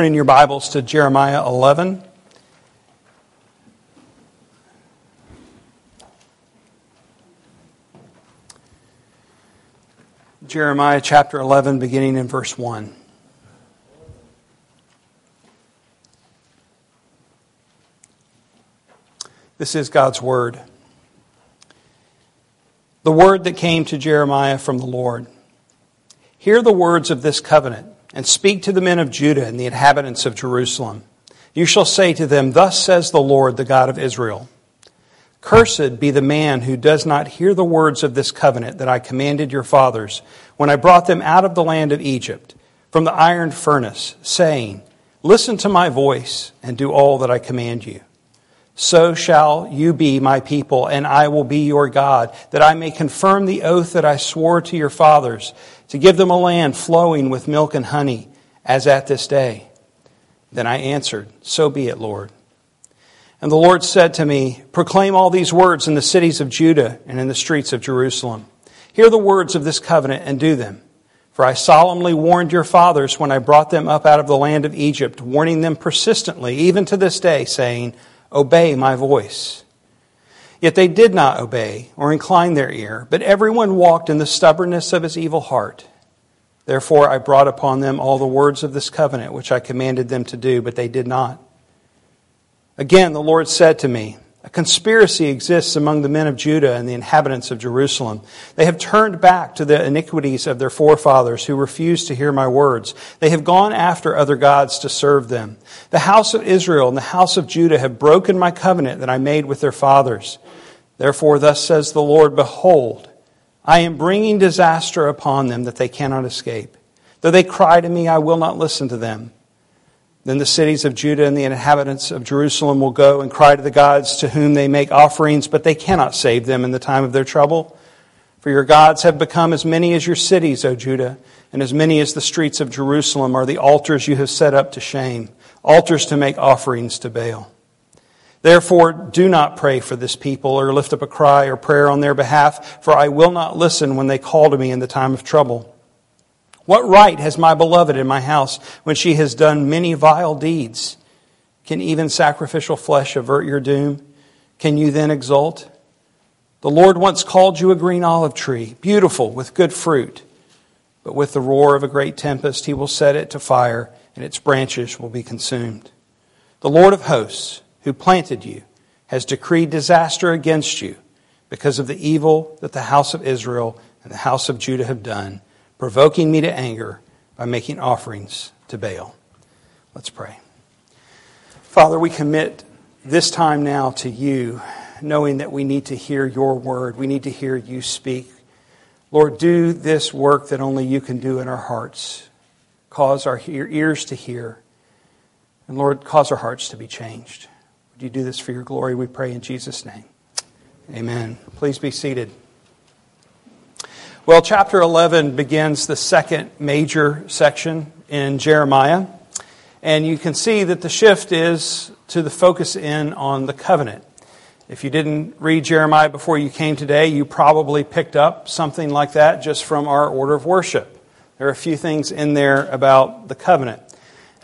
in your Bibles to Jeremiah 11. Jeremiah chapter 11, beginning in verse 1. This is God's word. The word that came to Jeremiah from the Lord. Hear the words of this covenant and speak to the men of Judah and the inhabitants of Jerusalem. You shall say to them, Thus says the Lord, the God of Israel Cursed be the man who does not hear the words of this covenant that I commanded your fathers when I brought them out of the land of Egypt, from the iron furnace, saying, Listen to my voice and do all that I command you. So shall you be my people, and I will be your God, that I may confirm the oath that I swore to your fathers to give them a land flowing with milk and honey, as at this day. Then I answered, So be it, Lord. And the Lord said to me, Proclaim all these words in the cities of Judah and in the streets of Jerusalem. Hear the words of this covenant and do them. For I solemnly warned your fathers when I brought them up out of the land of Egypt, warning them persistently, even to this day, saying, Obey my voice. Yet they did not obey or incline their ear, but everyone walked in the stubbornness of his evil heart. Therefore I brought upon them all the words of this covenant which I commanded them to do, but they did not. Again, the Lord said to me, A conspiracy exists among the men of Judah and the inhabitants of Jerusalem. They have turned back to the iniquities of their forefathers who refused to hear my words. They have gone after other gods to serve them. The house of Israel and the house of Judah have broken my covenant that I made with their fathers. Therefore, thus says the Lord Behold, I am bringing disaster upon them that they cannot escape. Though they cry to me, I will not listen to them. Then the cities of Judah and the inhabitants of Jerusalem will go and cry to the gods to whom they make offerings, but they cannot save them in the time of their trouble. For your gods have become as many as your cities, O Judah, and as many as the streets of Jerusalem are the altars you have set up to shame, altars to make offerings to Baal. Therefore, do not pray for this people or lift up a cry or prayer on their behalf, for I will not listen when they call to me in the time of trouble. What right has my beloved in my house when she has done many vile deeds? Can even sacrificial flesh avert your doom? Can you then exult? The Lord once called you a green olive tree, beautiful with good fruit. But with the roar of a great tempest, he will set it to fire, and its branches will be consumed. The Lord of hosts, who planted you, has decreed disaster against you because of the evil that the house of Israel and the house of Judah have done, provoking me to anger by making offerings to Baal. Let's pray. Father, we commit this time now to you, knowing that we need to hear your word. We need to hear you speak. Lord, do this work that only you can do in our hearts. Cause our ears to hear. And Lord, cause our hearts to be changed. You do this for your glory? We pray in Jesus' name. Amen. Please be seated. Well, chapter 11 begins the second major section in Jeremiah. And you can see that the shift is to the focus in on the covenant. If you didn't read Jeremiah before you came today, you probably picked up something like that just from our order of worship. There are a few things in there about the covenant.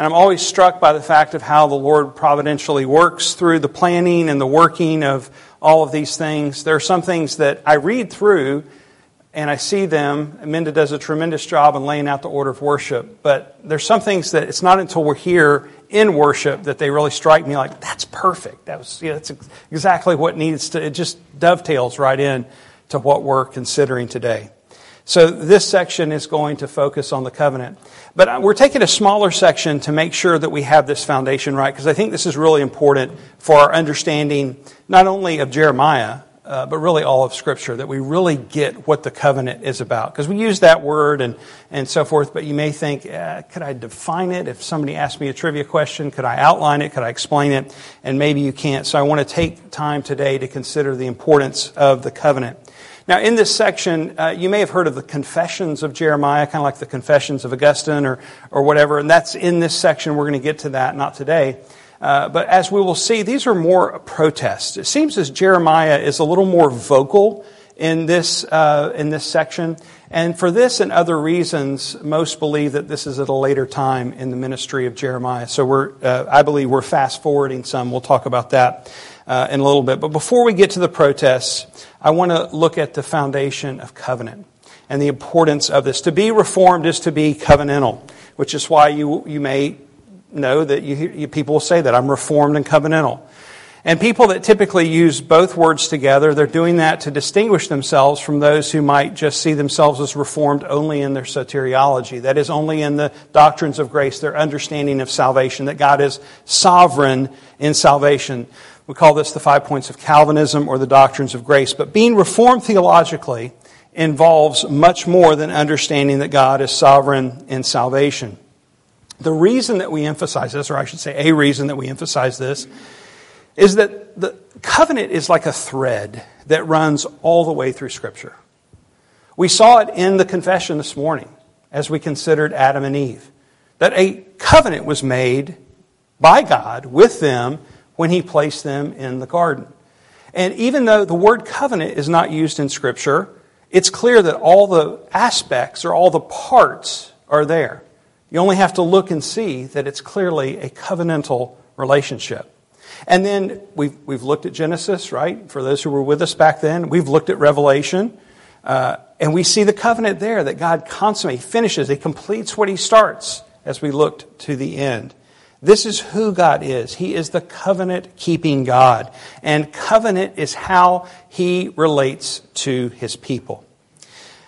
And I'm always struck by the fact of how the Lord providentially works through the planning and the working of all of these things. There are some things that I read through and I see them. Minda does a tremendous job in laying out the order of worship. But there's some things that it's not until we're here in worship that they really strike me like, that's perfect. That was, yeah, that's exactly what needs to, it just dovetails right in to what we're considering today. So this section is going to focus on the covenant. But we're taking a smaller section to make sure that we have this foundation right, because I think this is really important for our understanding not only of Jeremiah, uh, but really all of Scripture, that we really get what the covenant is about. Because we use that word and, and so forth, but you may think, uh, could I define it? If somebody asked me a trivia question, could I outline it? Could I explain it? And maybe you can't. So I want to take time today to consider the importance of the covenant. Now, in this section, uh, you may have heard of the Confessions of Jeremiah, kind of like the Confessions of Augustine or, or whatever, and that's in this section. We're going to get to that, not today. Uh, but as we will see, these are more protests. It seems as Jeremiah is a little more vocal in this, uh, in this section. And for this and other reasons, most believe that this is at a later time in the ministry of Jeremiah. So we're, uh, I believe we're fast forwarding some. We'll talk about that uh, in a little bit. But before we get to the protests, I want to look at the foundation of covenant and the importance of this. To be reformed is to be covenantal, which is why you, you may know that you, you, people will say that I'm reformed and covenantal. And people that typically use both words together, they're doing that to distinguish themselves from those who might just see themselves as reformed only in their soteriology. That is, only in the doctrines of grace, their understanding of salvation, that God is sovereign in salvation. We call this the five points of Calvinism or the doctrines of grace. But being reformed theologically involves much more than understanding that God is sovereign in salvation. The reason that we emphasize this, or I should say a reason that we emphasize this, is that the covenant is like a thread that runs all the way through Scripture. We saw it in the confession this morning as we considered Adam and Eve, that a covenant was made by God with them when He placed them in the garden. And even though the word covenant is not used in Scripture, it's clear that all the aspects or all the parts are there. You only have to look and see that it's clearly a covenantal relationship. And then we've, we've looked at Genesis, right? For those who were with us back then, we've looked at Revelation. Uh, and we see the covenant there that God consummates, finishes, He completes what He starts as we looked to the end. This is who God is. He is the covenant keeping God. And covenant is how He relates to His people.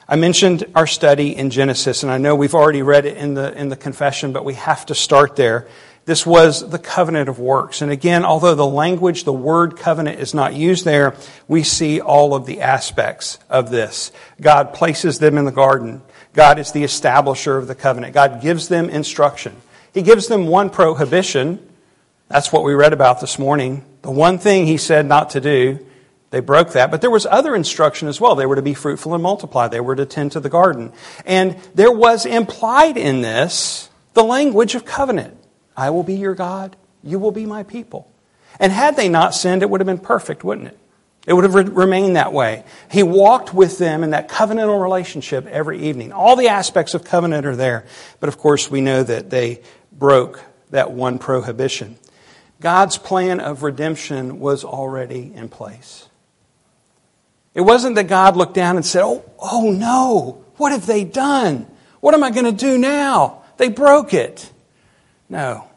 I mentioned our study in Genesis, and I know we've already read it in the, in the confession, but we have to start there. This was the covenant of works. And again, although the language, the word covenant is not used there, we see all of the aspects of this. God places them in the garden. God is the establisher of the covenant. God gives them instruction. He gives them one prohibition. That's what we read about this morning. The one thing he said not to do, they broke that. But there was other instruction as well. They were to be fruitful and multiply. They were to tend to the garden. And there was implied in this the language of covenant. I will be your God. You will be my people. And had they not sinned, it would have been perfect, wouldn't it? It would have re- remained that way. He walked with them in that covenantal relationship every evening. All the aspects of covenant are there. But of course, we know that they broke that one prohibition. God's plan of redemption was already in place. It wasn't that God looked down and said, Oh, oh no, what have they done? What am I going to do now? They broke it. No.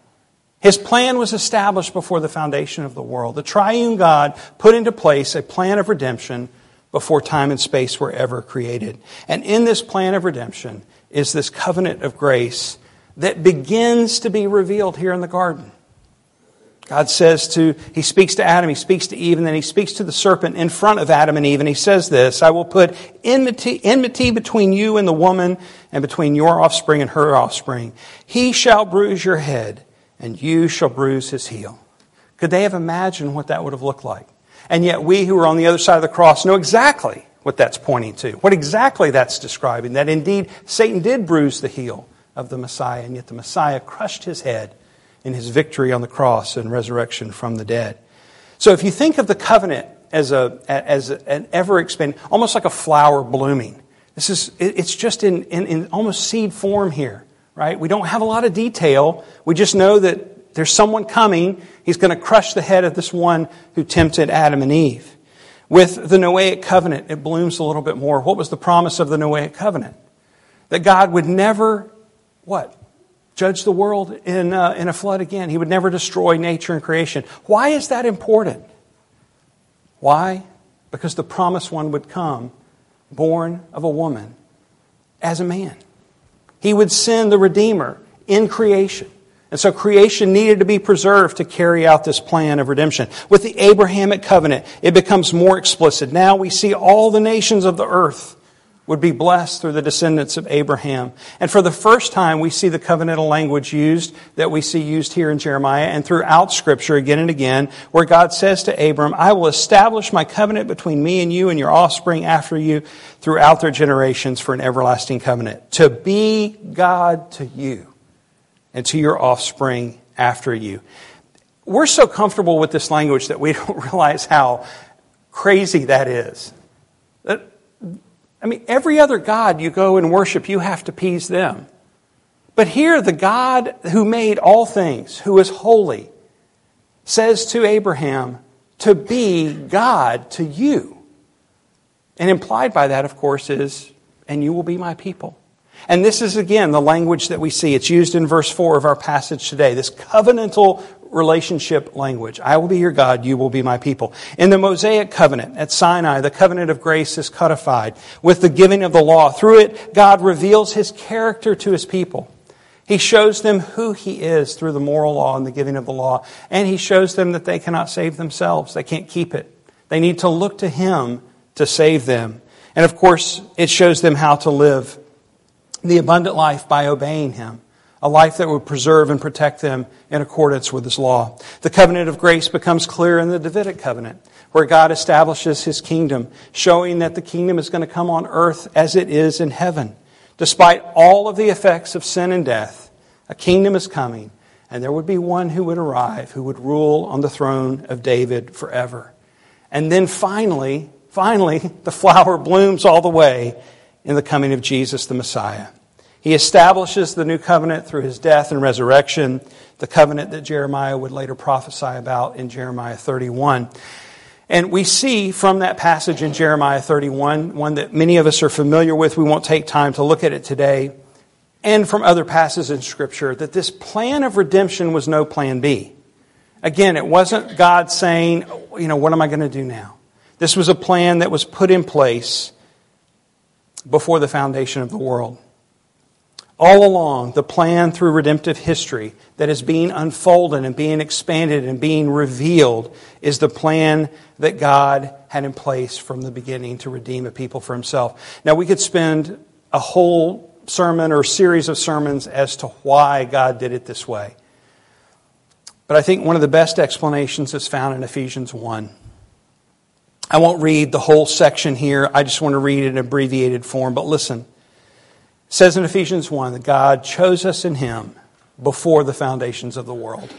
His plan was established before the foundation of the world. The triune God put into place a plan of redemption before time and space were ever created. And in this plan of redemption is this covenant of grace that begins to be revealed here in the garden. God says to, He speaks to Adam, He speaks to Eve, and then He speaks to the serpent in front of Adam and Eve, and He says this I will put enmity, enmity between you and the woman, and between your offspring and her offspring. He shall bruise your head, and you shall bruise his heel. Could they have imagined what that would have looked like? And yet, we who are on the other side of the cross know exactly what that's pointing to, what exactly that's describing. That indeed, Satan did bruise the heel of the Messiah, and yet the Messiah crushed his head in his victory on the cross and resurrection from the dead. So if you think of the covenant as, a, as an ever expanding, almost like a flower blooming, this is, it's just in, in, in almost seed form here, right? We don't have a lot of detail. We just know that there's someone coming. He's going to crush the head of this one who tempted Adam and Eve. With the Noahic covenant, it blooms a little bit more. What was the promise of the Noahic covenant? That God would never, what? judge the world in, uh, in a flood again. He would never destroy nature and creation. Why is that important? Why? Because the promised one would come born of a woman as a man. He would send the Redeemer in creation. And so creation needed to be preserved to carry out this plan of redemption. With the Abrahamic covenant, it becomes more explicit. Now we see all the nations of the earth would be blessed through the descendants of Abraham. And for the first time, we see the covenantal language used that we see used here in Jeremiah and throughout Scripture again and again, where God says to Abram, I will establish my covenant between me and you and your offspring after you throughout their generations for an everlasting covenant, to be God to you and to your offspring after you. We're so comfortable with this language that we don't realize how crazy that is. I mean, every other God you go and worship, you have to appease them. But here, the God who made all things, who is holy, says to Abraham to be God to you. And implied by that, of course, is, and you will be my people. And this is again the language that we see. It's used in verse 4 of our passage today. This covenantal relationship language. I will be your God, you will be my people. In the Mosaic covenant at Sinai, the covenant of grace is codified with the giving of the law. Through it, God reveals his character to his people. He shows them who he is through the moral law and the giving of the law. And he shows them that they cannot save themselves. They can't keep it. They need to look to him to save them. And of course, it shows them how to live the abundant life by obeying him a life that would preserve and protect them in accordance with his law. The covenant of grace becomes clear in the Davidic covenant, where God establishes his kingdom, showing that the kingdom is going to come on earth as it is in heaven. Despite all of the effects of sin and death, a kingdom is coming, and there would be one who would arrive who would rule on the throne of David forever. And then finally, finally, the flower blooms all the way in the coming of Jesus the Messiah. He establishes the new covenant through his death and resurrection, the covenant that Jeremiah would later prophesy about in Jeremiah 31. And we see from that passage in Jeremiah 31, one that many of us are familiar with, we won't take time to look at it today, and from other passages in Scripture, that this plan of redemption was no plan B. Again, it wasn't God saying, you know, what am I going to do now? This was a plan that was put in place before the foundation of the world. All along, the plan through redemptive history that is being unfolded and being expanded and being revealed is the plan that God had in place from the beginning to redeem a people for himself. Now, we could spend a whole sermon or series of sermons as to why God did it this way. But I think one of the best explanations is found in Ephesians 1. I won't read the whole section here. I just want to read it in abbreviated form. But listen says in Ephesians 1 that God chose us in Him before the foundations of the world.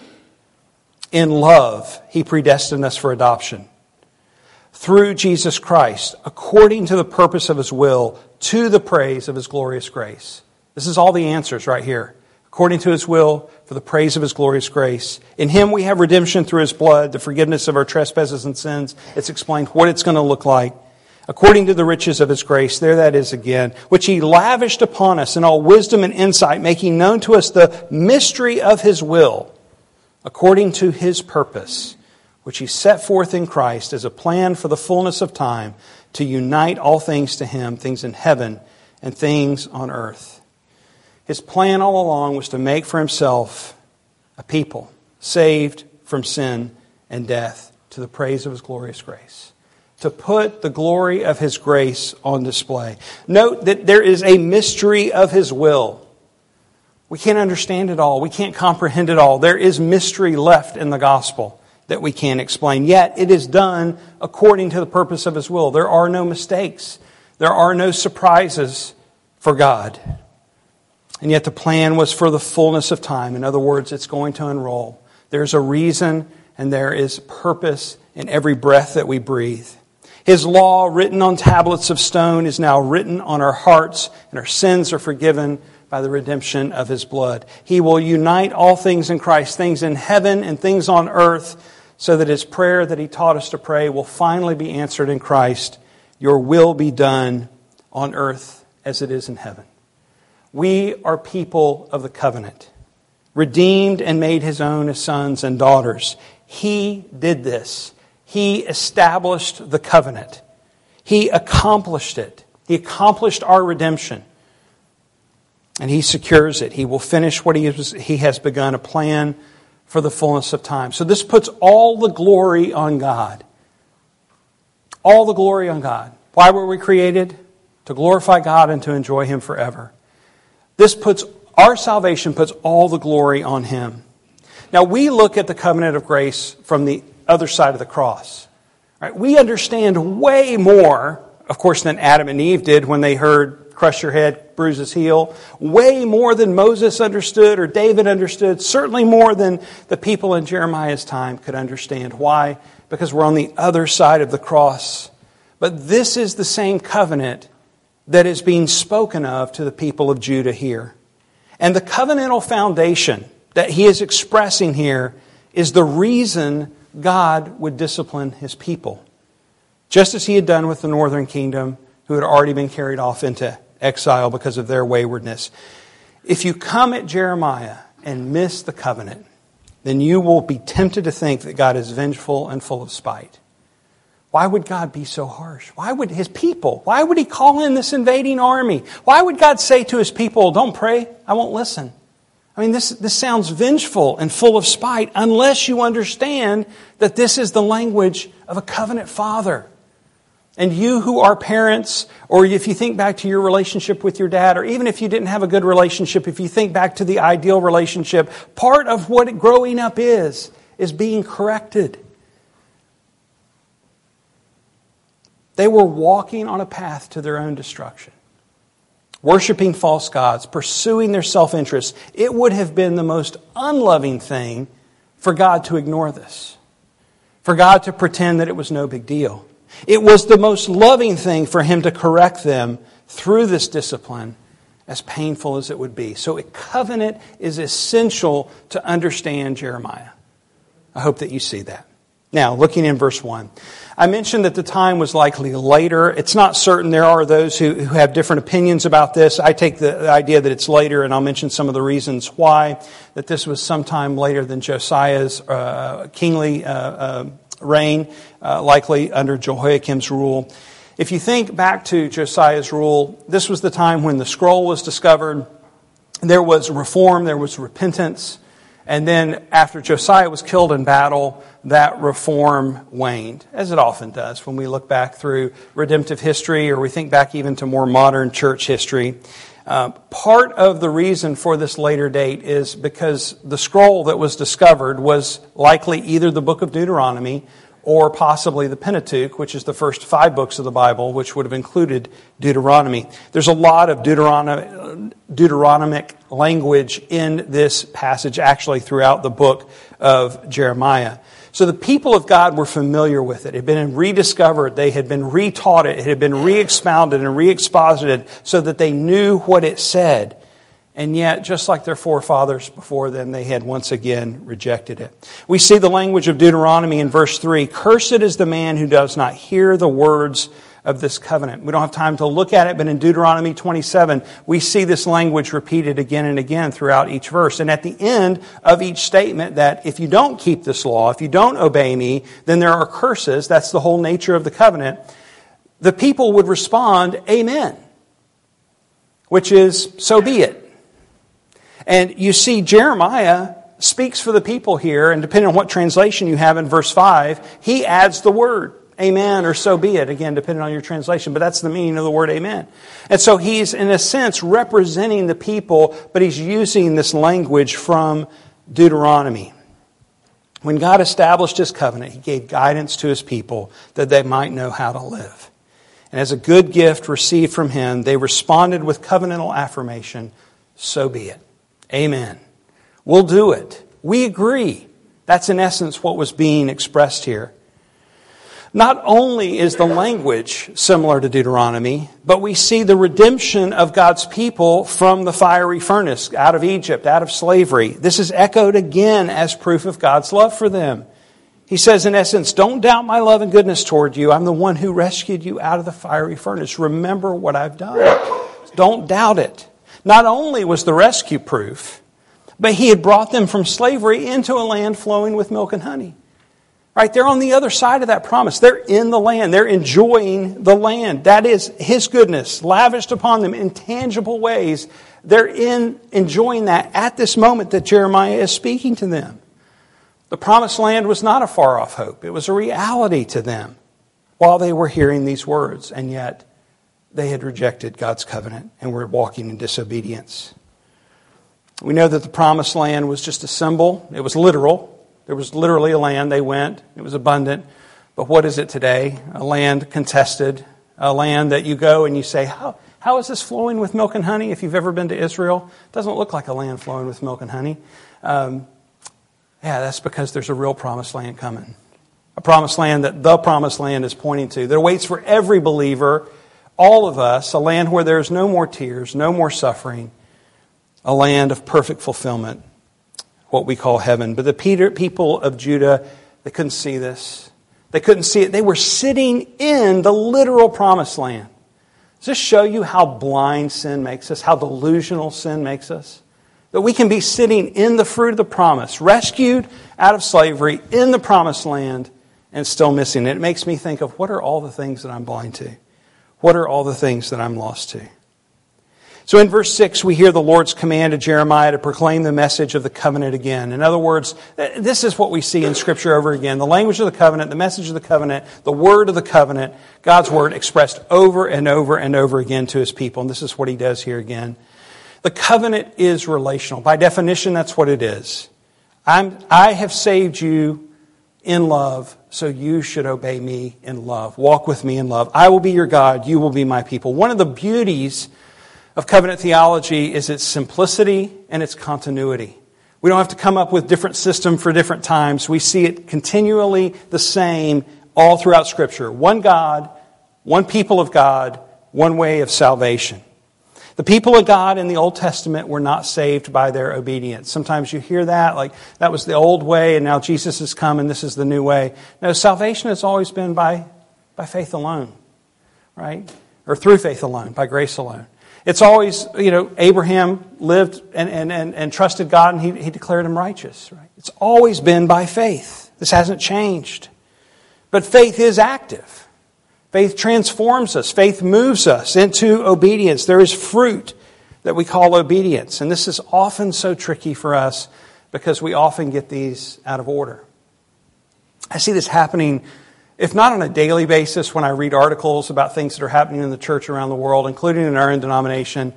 In love, He predestined us for adoption. Through Jesus Christ, according to the purpose of His will, to the praise of His glorious grace. This is all the answers right here. According to His will, for the praise of His glorious grace. In Him we have redemption through His blood, the forgiveness of our trespasses and sins. It's explained what it's going to look like according to the riches of his grace, there that is again, which he lavished upon us in all wisdom and insight, making known to us the mystery of his will, according to his purpose, which he set forth in Christ as a plan for the fullness of time to unite all things to him, things in heaven and things on earth. His plan all along was to make for himself a people saved from sin and death to the praise of his glorious grace to put the glory of His grace on display. Note that there is a mystery of His will. We can't understand it all. We can't comprehend it all. There is mystery left in the gospel that we can't explain. Yet it is done according to the purpose of His will. There are no mistakes. There are no surprises for God. And yet the plan was for the fullness of time. In other words, it's going to unroll. There's a reason and there is purpose in every breath that we breathe. His law, written on tablets of stone, is now written on our hearts, and our sins are forgiven by the redemption of His blood. He will unite all things in Christ, things in heaven and things on earth, so that His prayer that He taught us to pray will finally be answered in Christ. Your will be done on earth as it is in heaven. We are people of the covenant, redeemed and made His own as sons and daughters. He did this. He established the covenant. He accomplished it. He accomplished our redemption. And He secures it. He will finish what He has, he has begun, a plan for the fullness of time. So this puts all the glory on God. All the glory on God. Why were we created? To glorify God and to enjoy Him forever. This puts, our salvation puts all the glory on Him. Now we look at the covenant of grace from the other side of the cross. Right? We understand way more, of course, than Adam and Eve did when they heard, crush your head, bruise his heel. Way more than Moses understood or David understood. Certainly more than the people in Jeremiah's time could understand. Why? Because we're on the other side of the cross. But this is the same covenant that is being spoken of to the people of Judah here. And the covenantal foundation that he is expressing here is the reason God would discipline his people. Just as he had done with the northern kingdom, who had already been carried off into exile because of their waywardness. If you come at Jeremiah and miss the covenant, then you will be tempted to think that God is vengeful and full of spite. Why would God be so harsh? Why would his people, why would he call in this invading army? Why would God say to his people, don't pray, I won't listen? I mean, this, this sounds vengeful and full of spite unless you understand that this is the language of a covenant father. And you who are parents, or if you think back to your relationship with your dad, or even if you didn't have a good relationship, if you think back to the ideal relationship, part of what growing up is, is being corrected. They were walking on a path to their own destruction, worshiping false gods, pursuing their self interest. It would have been the most unloving thing for God to ignore this, for God to pretend that it was no big deal. It was the most loving thing for him to correct them through this discipline, as painful as it would be. So, a covenant is essential to understand Jeremiah. I hope that you see that. Now, looking in verse 1, I mentioned that the time was likely later. It's not certain. There are those who, who have different opinions about this. I take the idea that it's later, and I'll mention some of the reasons why, that this was sometime later than Josiah's uh, kingly uh, uh, reign, uh, likely under Jehoiakim's rule. If you think back to Josiah's rule, this was the time when the scroll was discovered. There was reform, there was repentance, and then after Josiah was killed in battle, that reform waned, as it often does when we look back through redemptive history or we think back even to more modern church history. Uh, part of the reason for this later date is because the scroll that was discovered was likely either the book of Deuteronomy or possibly the Pentateuch, which is the first five books of the Bible, which would have included Deuteronomy. There's a lot of Deuteronomic language in this passage, actually, throughout the book of Jeremiah. So the people of God were familiar with it. It had been rediscovered. They had been retaught it. It had been re-expounded and re-exposited so that they knew what it said. And yet, just like their forefathers before them, they had once again rejected it. We see the language of Deuteronomy in verse 3 Cursed is the man who does not hear the words of this covenant. We don't have time to look at it, but in Deuteronomy 27, we see this language repeated again and again throughout each verse. And at the end of each statement, that if you don't keep this law, if you don't obey me, then there are curses. That's the whole nature of the covenant. The people would respond, Amen, which is, so be it. And you see, Jeremiah speaks for the people here, and depending on what translation you have in verse 5, he adds the word amen or so be it, again, depending on your translation, but that's the meaning of the word amen. And so he's, in a sense, representing the people, but he's using this language from Deuteronomy. When God established his covenant, he gave guidance to his people that they might know how to live. And as a good gift received from him, they responded with covenantal affirmation so be it. Amen. We'll do it. We agree. That's in essence what was being expressed here. Not only is the language similar to Deuteronomy, but we see the redemption of God's people from the fiery furnace, out of Egypt, out of slavery. This is echoed again as proof of God's love for them. He says, in essence, don't doubt my love and goodness toward you. I'm the one who rescued you out of the fiery furnace. Remember what I've done. Don't doubt it. Not only was the rescue proof, but he had brought them from slavery into a land flowing with milk and honey. Right? They're on the other side of that promise. They're in the land. They're enjoying the land. That is His goodness lavished upon them in tangible ways. They're in enjoying that at this moment that Jeremiah is speaking to them. The promised land was not a far off hope. It was a reality to them while they were hearing these words. And yet they had rejected God's covenant and were walking in disobedience. We know that the promised land was just a symbol. It was literal. There was literally a land they went, it was abundant. But what is it today? A land contested, a land that you go and you say, How, how is this flowing with milk and honey? If you've ever been to Israel, it doesn't look like a land flowing with milk and honey. Um, yeah, that's because there's a real promised land coming. A promised land that the promised land is pointing to. There waits for every believer all of us, a land where there's no more tears, no more suffering, a land of perfect fulfillment, what we call heaven. But the Peter, people of Judah, they couldn't see this. They couldn't see it. They were sitting in the literal promised land. Does this show you how blind sin makes us, how delusional sin makes us? That we can be sitting in the fruit of the promise, rescued out of slavery in the promised land, and still missing it. It makes me think of what are all the things that I'm blind to? What are all the things that I'm lost to? So in verse 6, we hear the Lord's command to Jeremiah to proclaim the message of the covenant again. In other words, this is what we see in Scripture over again. The language of the covenant, the message of the covenant, the word of the covenant, God's word expressed over and over and over again to his people. And this is what he does here again. The covenant is relational. By definition, that's what it is. I have saved you in love, so you should obey me in love. Walk with me in love. I will be your God. You will be my people. One of the beauties of covenant theology is its simplicity and its continuity. We don't have to come up with different system for different times. We see it continually the same all throughout Scripture. One God, one people of God, one way of salvation. The people of God in the Old Testament were not saved by their obedience. Sometimes you hear that, like that was the old way and now Jesus has come and this is the new way. No, salvation has always been by, by faith alone, right? Or through faith alone, by grace alone. It's always, you know, Abraham lived and, and, and, and trusted God and he, he declared him righteous. Right? It's always been by faith. This hasn't changed. But faith is active. Faith transforms us. Faith moves us into obedience. There is fruit that we call obedience. And this is often so tricky for us because we often get these out of order. I see this happening if not on a daily basis, when I read articles about things that are happening in the church around the world, including in our own denomination,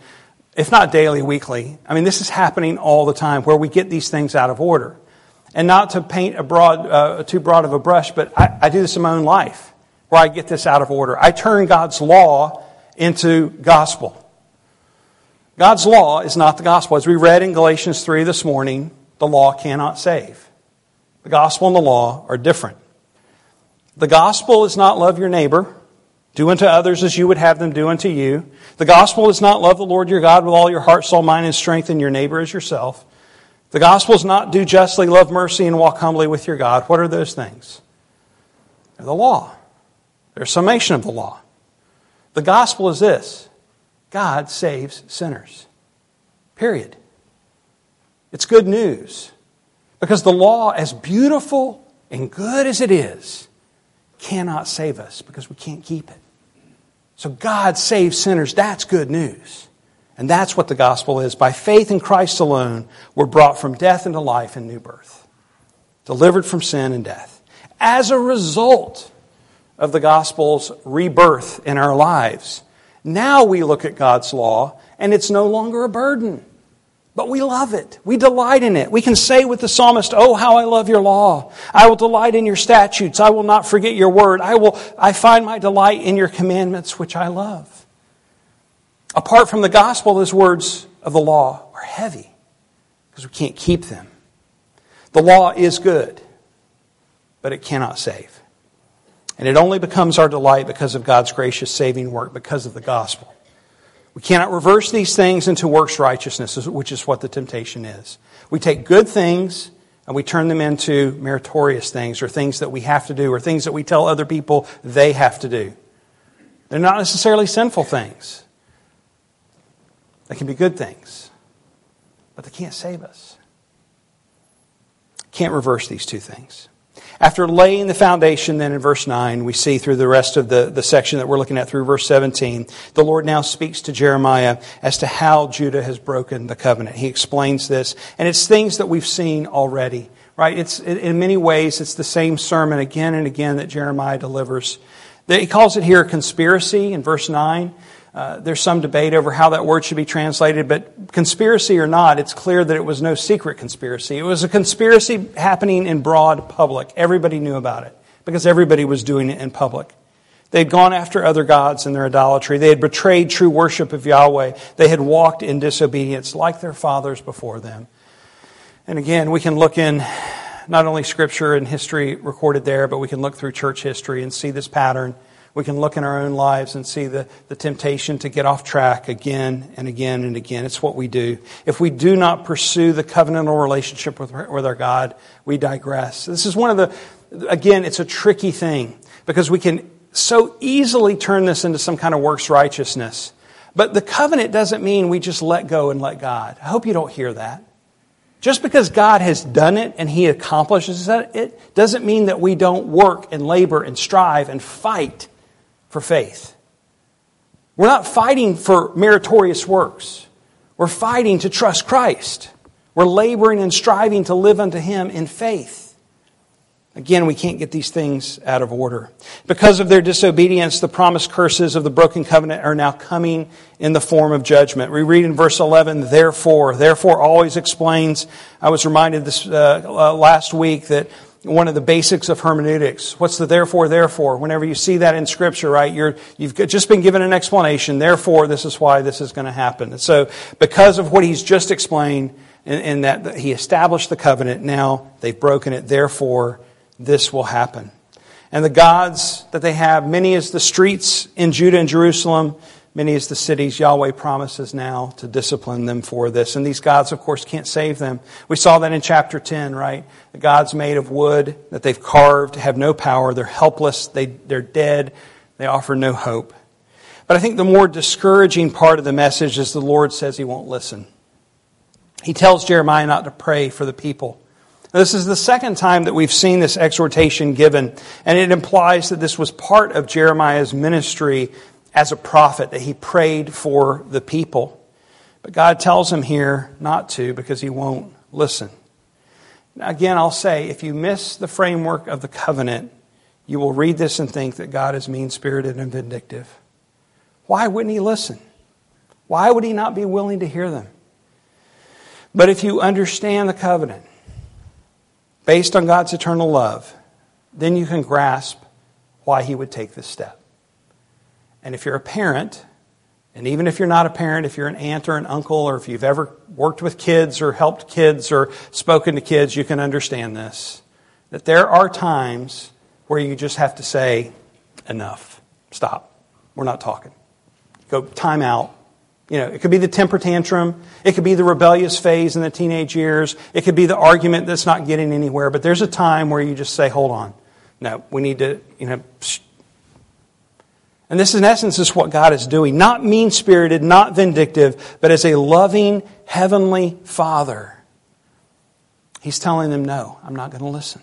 if not daily, weekly, I mean, this is happening all the time where we get these things out of order. And not to paint a broad, uh, too broad of a brush, but I, I do this in my own life where I get this out of order. I turn God's law into gospel. God's law is not the gospel. As we read in Galatians 3 this morning, the law cannot save. The gospel and the law are different. The gospel is not love your neighbor. Do unto others as you would have them do unto you. The gospel is not love the Lord your God with all your heart, soul, mind, and strength, and your neighbor as yourself. The gospel is not do justly, love mercy, and walk humbly with your God. What are those things? They're the law. They're a summation of the law. The gospel is this God saves sinners. Period. It's good news. Because the law, as beautiful and good as it is, cannot save us because we can't keep it. So God saves sinners. That's good news. And that's what the gospel is. By faith in Christ alone, we're brought from death into life and new birth, delivered from sin and death. As a result of the gospel's rebirth in our lives, now we look at God's law and it's no longer a burden. But we love it. We delight in it. We can say with the psalmist, Oh, how I love your law. I will delight in your statutes. I will not forget your word. I will, I find my delight in your commandments, which I love. Apart from the gospel, those words of the law are heavy because we can't keep them. The law is good, but it cannot save. And it only becomes our delight because of God's gracious saving work, because of the gospel. We cannot reverse these things into works righteousness, which is what the temptation is. We take good things and we turn them into meritorious things or things that we have to do or things that we tell other people they have to do. They're not necessarily sinful things. They can be good things, but they can't save us. Can't reverse these two things. After laying the foundation, then in verse 9, we see through the rest of the, the section that we're looking at through verse 17, the Lord now speaks to Jeremiah as to how Judah has broken the covenant. He explains this, and it's things that we've seen already, right? It's, in many ways, it's the same sermon again and again that Jeremiah delivers. He calls it here a conspiracy in verse 9. Uh, there's some debate over how that word should be translated, but conspiracy or not, it's clear that it was no secret conspiracy. It was a conspiracy happening in broad public. Everybody knew about it because everybody was doing it in public. They'd gone after other gods in their idolatry. They had betrayed true worship of Yahweh. They had walked in disobedience like their fathers before them. And again, we can look in not only scripture and history recorded there, but we can look through church history and see this pattern We can look in our own lives and see the, the temptation to get off track again and again and again. It's what we do. If we do not pursue the covenantal relationship with, with our God, we digress. This is one of the, again, it's a tricky thing because we can so easily turn this into some kind of works righteousness. But the covenant doesn't mean we just let go and let God. I hope you don't hear that. Just because God has done it and He accomplishes it doesn't mean that we don't work and labor and strive and fight for faith. We're not fighting for meritorious works. We're fighting to trust Christ. We're laboring and striving to live unto Him in faith. Again, we can't get these things out of order. Because of their disobedience, the promised curses of the broken covenant are now coming in the form of judgment. We read in verse 11, therefore. Therefore always explains, I was reminded this uh, uh, last week that one of the basics of hermeneutics. What's the therefore, therefore? Whenever you see that in Scripture, right, you're, you've just been given an explanation. Therefore, this is why this is going to happen. And so, because of what he's just explained, in, that he established the covenant, now they've broken it. Therefore, this will happen. And the gods that they have, many as the streets in Judah and Jerusalem, many as the cities, Yahweh promises now to discipline them for this. And these gods, of course, can't save them. We saw that in chapter 10, right? The gods made of wood that they've carved have no power. They're helpless. They, they're dead. They offer no hope. But I think the more discouraging part of the message is the Lord says he won't listen. He tells Jeremiah not to pray for the people. This is the second time that we've seen this exhortation given, and it implies that this was part of Jeremiah's ministry as a prophet, that he prayed for the people. But God tells him here not to because he won't listen. Now, again, I'll say if you miss the framework of the covenant, you will read this and think that God is mean spirited and vindictive. Why wouldn't he listen? Why would he not be willing to hear them? But if you understand the covenant, based on God's eternal love, then you can grasp why He would take this step. And if you're a parent, and even if you're not a parent, if you're an aunt or an uncle, or if you've ever worked with kids or helped kids or spoken to kids, you can understand this. That there are times where you just have to say, enough, stop, we're not talking. Go time out, you know, it could be the temper tantrum. It could be the rebellious phase in the teenage years. It could be the argument that's not getting anywhere. But there's a time where you just say, hold on. No, we need to, you know. And this, in essence, is what God is doing. Not mean spirited, not vindictive, but as a loving heavenly Father. He's telling them, no, I'm not going to listen.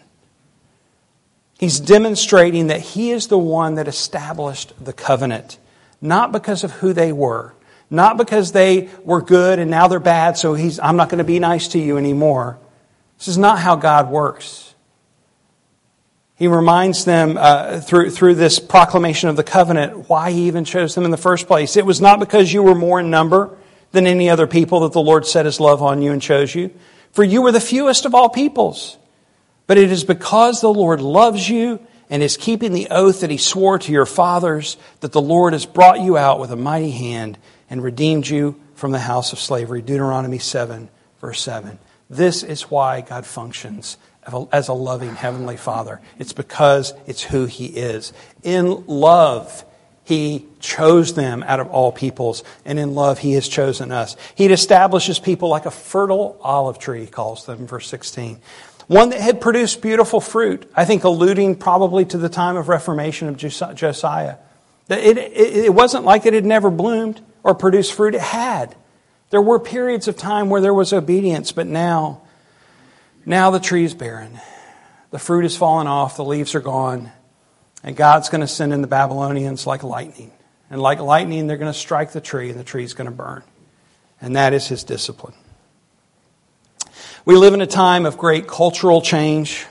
He's demonstrating that He is the one that established the covenant, not because of who they were not because they were good and now they're bad, so he's, I'm not going to be nice to you anymore. This is not how God works. He reminds them uh, through, through this proclamation of the covenant why he even chose them in the first place. It was not because you were more in number than any other people that the Lord set his love on you and chose you, for you were the fewest of all peoples. But it is because the Lord loves you and is keeping the oath that he swore to your fathers that the Lord has brought you out with a mighty hand and redeemed you from the house of slavery. Deuteronomy 7, verse 7. This is why God functions as a loving Heavenly Father. It's because it's who He is. In love, He chose them out of all peoples, and in love, He has chosen us. He establishes people like a fertile olive tree, He calls them, verse 16. One that had produced beautiful fruit, I think alluding probably to the time of Reformation of Josiah. It, it, it wasn't like it had never bloomed or produced fruit. It had. There were periods of time where there was obedience, but now, now the tree is barren. The fruit has fallen off, the leaves are gone, and God's going to send in the Babylonians like lightning. And like lightning, they're going to strike the tree, and the tree is going to burn. And that is his discipline. We live in a time of great cultural change.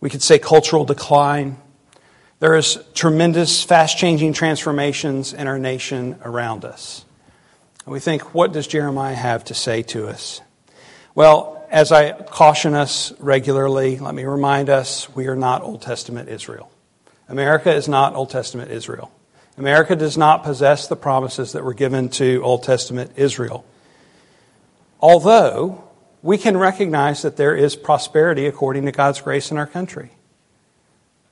We could say cultural decline. There is tremendous, fast changing transformations in our nation around us. And we think, what does Jeremiah have to say to us? Well, as I caution us regularly, let me remind us we are not Old Testament Israel. America is not Old Testament Israel. America does not possess the promises that were given to Old Testament Israel. Although we can recognize that there is prosperity according to God's grace in our country.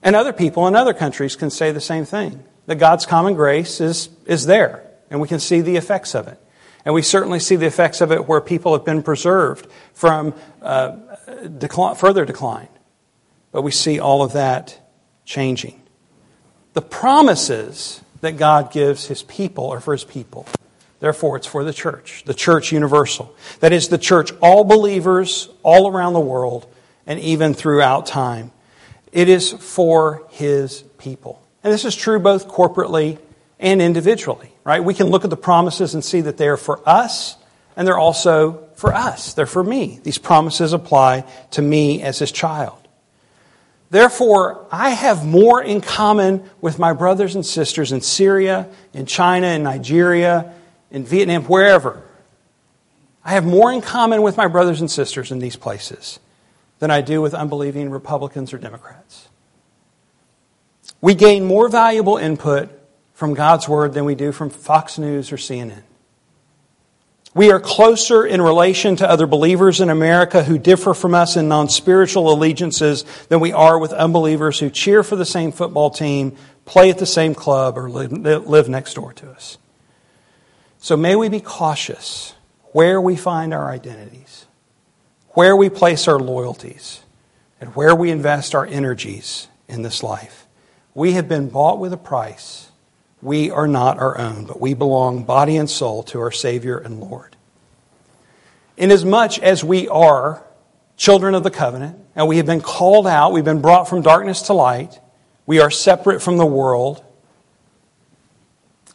And other people in other countries can say the same thing. that God's common grace is, is there, and we can see the effects of it. And we certainly see the effects of it where people have been preserved from uh, decline, further decline. But we see all of that changing. The promises that God gives his people are for his people. Therefore, it's for the church, the church universal. That is, the church, all believers all around the world and even throughout time. It is for his people. And this is true both corporately and individually, right? We can look at the promises and see that they are for us and they're also for us. They're for me. These promises apply to me as his child. Therefore, I have more in common with my brothers and sisters in Syria, in China, in Nigeria, in Vietnam, wherever. I have more in common with my brothers and sisters in these places than I do with unbelieving Republicans or Democrats. We gain more valuable input from God's Word than we do from Fox News or CNN. We are closer in relation to other believers in America who differ from us in non spiritual allegiances than we are with unbelievers who cheer for the same football team, play at the same club, or live next door to us. So may we be cautious where we find our identities, where we place our loyalties, and where we invest our energies in this life. We have been bought with a price we are not our own, but we belong body and soul to our Savior and Lord. Inasmuch as we are children of the covenant, and we have been called out, we've been brought from darkness to light, we are separate from the world,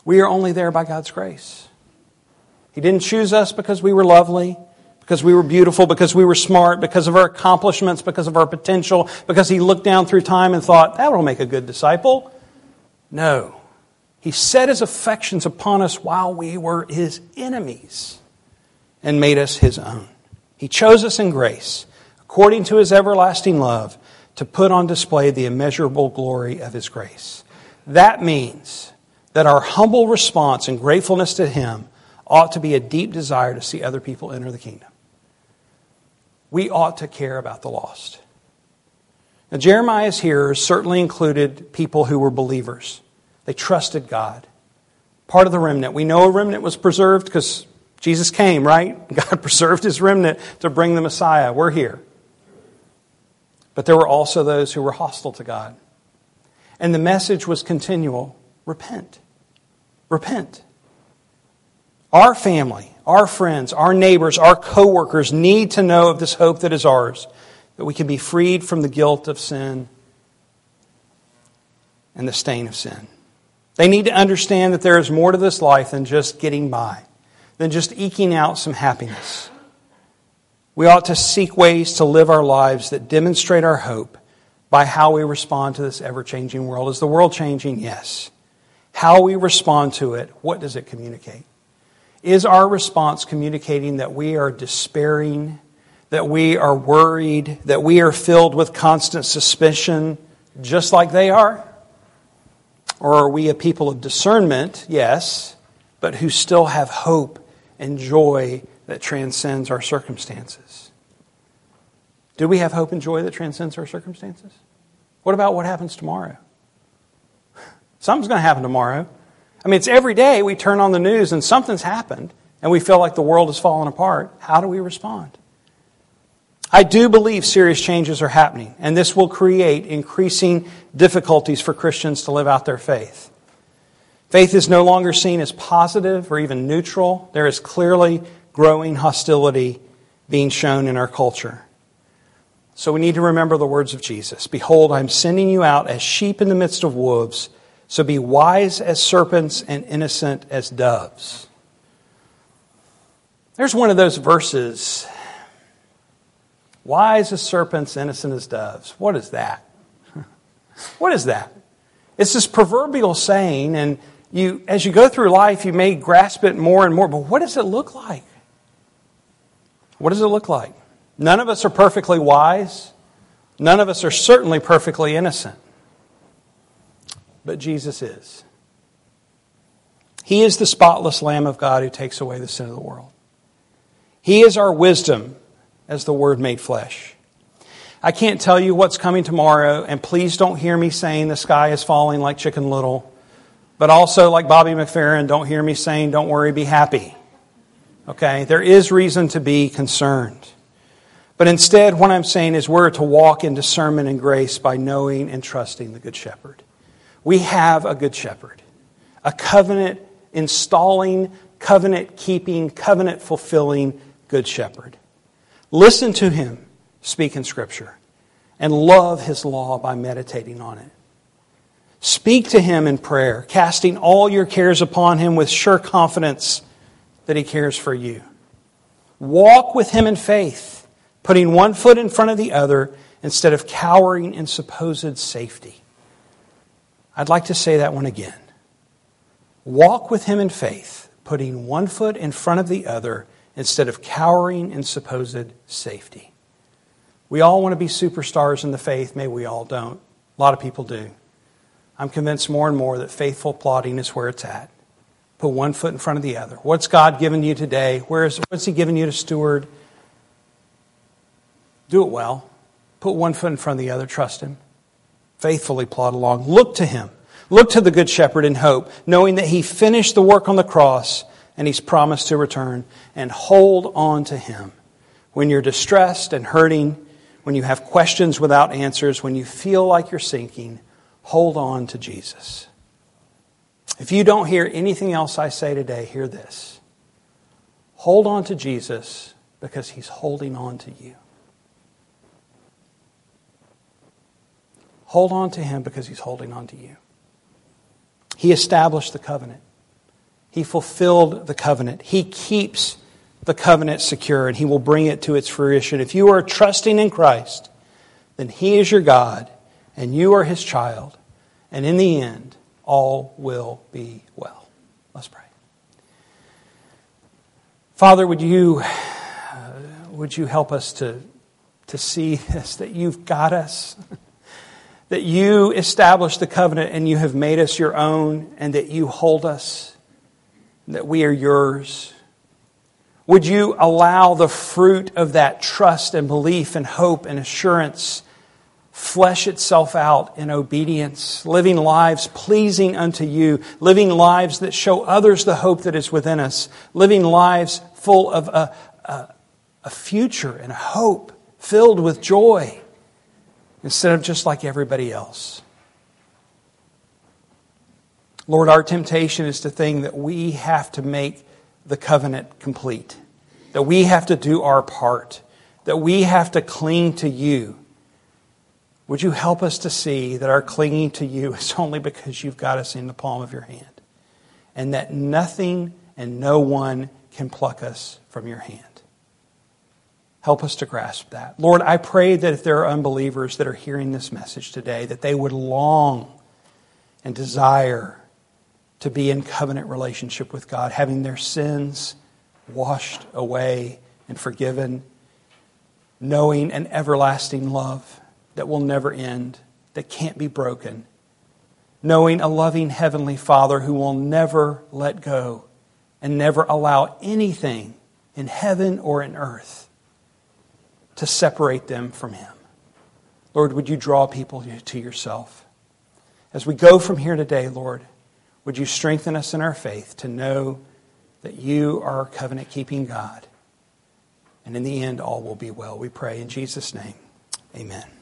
we are only there by God's grace. He didn't choose us because we were lovely, because we were beautiful, because we were smart, because of our accomplishments, because of our potential, because He looked down through time and thought, that will make a good disciple. No. He set his affections upon us while we were his enemies and made us his own. He chose us in grace, according to his everlasting love, to put on display the immeasurable glory of his grace. That means that our humble response and gratefulness to him ought to be a deep desire to see other people enter the kingdom. We ought to care about the lost. Now, Jeremiah's hearers certainly included people who were believers. They trusted God. Part of the remnant. We know a remnant was preserved because Jesus came, right? God preserved his remnant to bring the Messiah. We're here. But there were also those who were hostile to God. And the message was continual repent. Repent. Our family, our friends, our neighbors, our coworkers need to know of this hope that is ours, that we can be freed from the guilt of sin and the stain of sin. They need to understand that there is more to this life than just getting by, than just eking out some happiness. We ought to seek ways to live our lives that demonstrate our hope by how we respond to this ever changing world. Is the world changing? Yes. How we respond to it, what does it communicate? Is our response communicating that we are despairing, that we are worried, that we are filled with constant suspicion, just like they are? Or are we a people of discernment? Yes, but who still have hope and joy that transcends our circumstances? Do we have hope and joy that transcends our circumstances? What about what happens tomorrow? Something's going to happen tomorrow. I mean, it's every day we turn on the news and something's happened and we feel like the world is falling apart. How do we respond? I do believe serious changes are happening, and this will create increasing difficulties for Christians to live out their faith. Faith is no longer seen as positive or even neutral. There is clearly growing hostility being shown in our culture. So we need to remember the words of Jesus Behold, I'm sending you out as sheep in the midst of wolves, so be wise as serpents and innocent as doves. There's one of those verses Wise as serpents, innocent as doves. What is that? what is that? It's this proverbial saying, and you, as you go through life, you may grasp it more and more, but what does it look like? What does it look like? None of us are perfectly wise. None of us are certainly perfectly innocent. But Jesus is. He is the spotless Lamb of God who takes away the sin of the world. He is our wisdom as the Word made flesh. I can't tell you what's coming tomorrow, and please don't hear me saying the sky is falling like Chicken Little But also, like Bobby McFerrin, don't hear me saying, don't worry, be happy. Okay? There is reason to be concerned. But instead, what I'm saying is we're to walk in discernment and grace by knowing and trusting the Good Shepherd. We have a Good Shepherd, a covenant installing, covenant keeping, covenant fulfilling Good Shepherd. Listen to him speak in Scripture and love his law by meditating on it. Speak to him in prayer, casting all your cares upon him with sure confidence that he cares for you. Walk with him in faith, putting one foot in front of the other instead of cowering in supposed safety. I'd like to say that one again. Walk with him in faith, putting one foot in front of the other instead of cowering in supposed safety. We all want to be superstars in the faith. Maybe we all don't. A lot of people do. I'm convinced more and more that faithful plodding is where it's at. Put one foot in front of the other. What's God given you today? Where is, what's He given you to steward? Do it well. Put one foot in front of the other. Trust Him. Faithfully plod along. Look to Him. Look to the Good Shepherd in hope, knowing that He finished the work on the cross and He's promised to return. And hold on to Him. When you're distressed and hurting, when you have questions without answers, when you feel like you're sinking, hold on to Jesus. If you don't hear anything else I say today, hear this. Hold on to Jesus because he's holding on to you. Hold on to him because he's holding on to you. He established the covenant. He fulfilled the covenant. He keeps the covenant secure and he will bring it to its fruition. If you are trusting in Christ, then he is your God and you are his child. And in the end, all will be well. Let's pray. Father, would you, uh, would you help us to, to see this, that you've got us, that you established the covenant and you have made us your own, and that you hold us, that we are yours. Would you allow the fruit of that trust and belief and hope and assurance flesh itself out in obedience, living lives pleasing unto you, living lives that show others the hope that is within us, living lives full of a, a, a future and a hope, filled with joy, instead of just like everybody else. Lord, our temptation is to think that we have to make the covenant complete, that we have to do our part, that we have to cling to you would you help us to see that our clinging to you is only because you've got us in the palm of your hand and that nothing and no one can pluck us from your hand? Help us to grasp that. Lord, I pray that if there are unbelievers that are hearing this message today, that they would long and desire to be in covenant relationship with God, having their sins washed away and forgiven, knowing an everlasting love that will never end, that can't be broken, knowing a loving Heavenly Father who will never let go and never allow anything in heaven or in earth to separate them from Him. Lord, would you draw people to yourself? As we go from here today, Lord, would you strengthen us in our faith to know that you are covenant keeping God? And in the end, all will be well. We pray in Jesus' name. Amen.